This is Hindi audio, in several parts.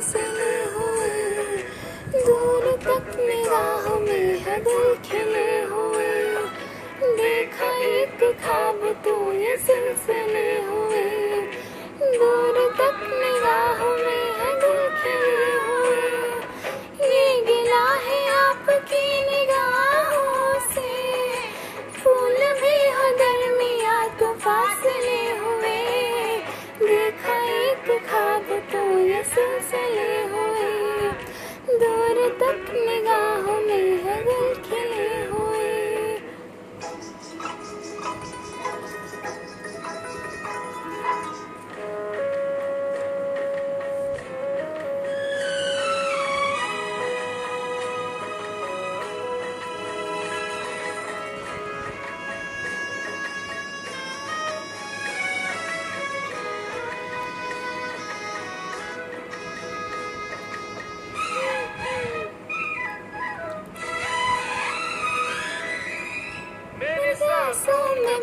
फिसले हुए। दूर तक निगाह में है दिल खिले हुए। देखा एक खाब तो ये सिलसिले हुए।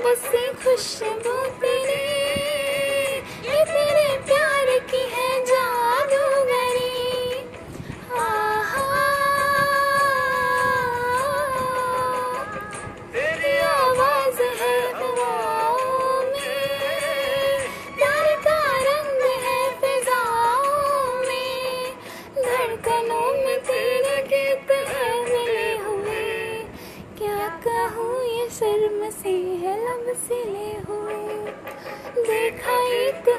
रंग से खुशबू शर्म से है लब ले हुए। देखा एक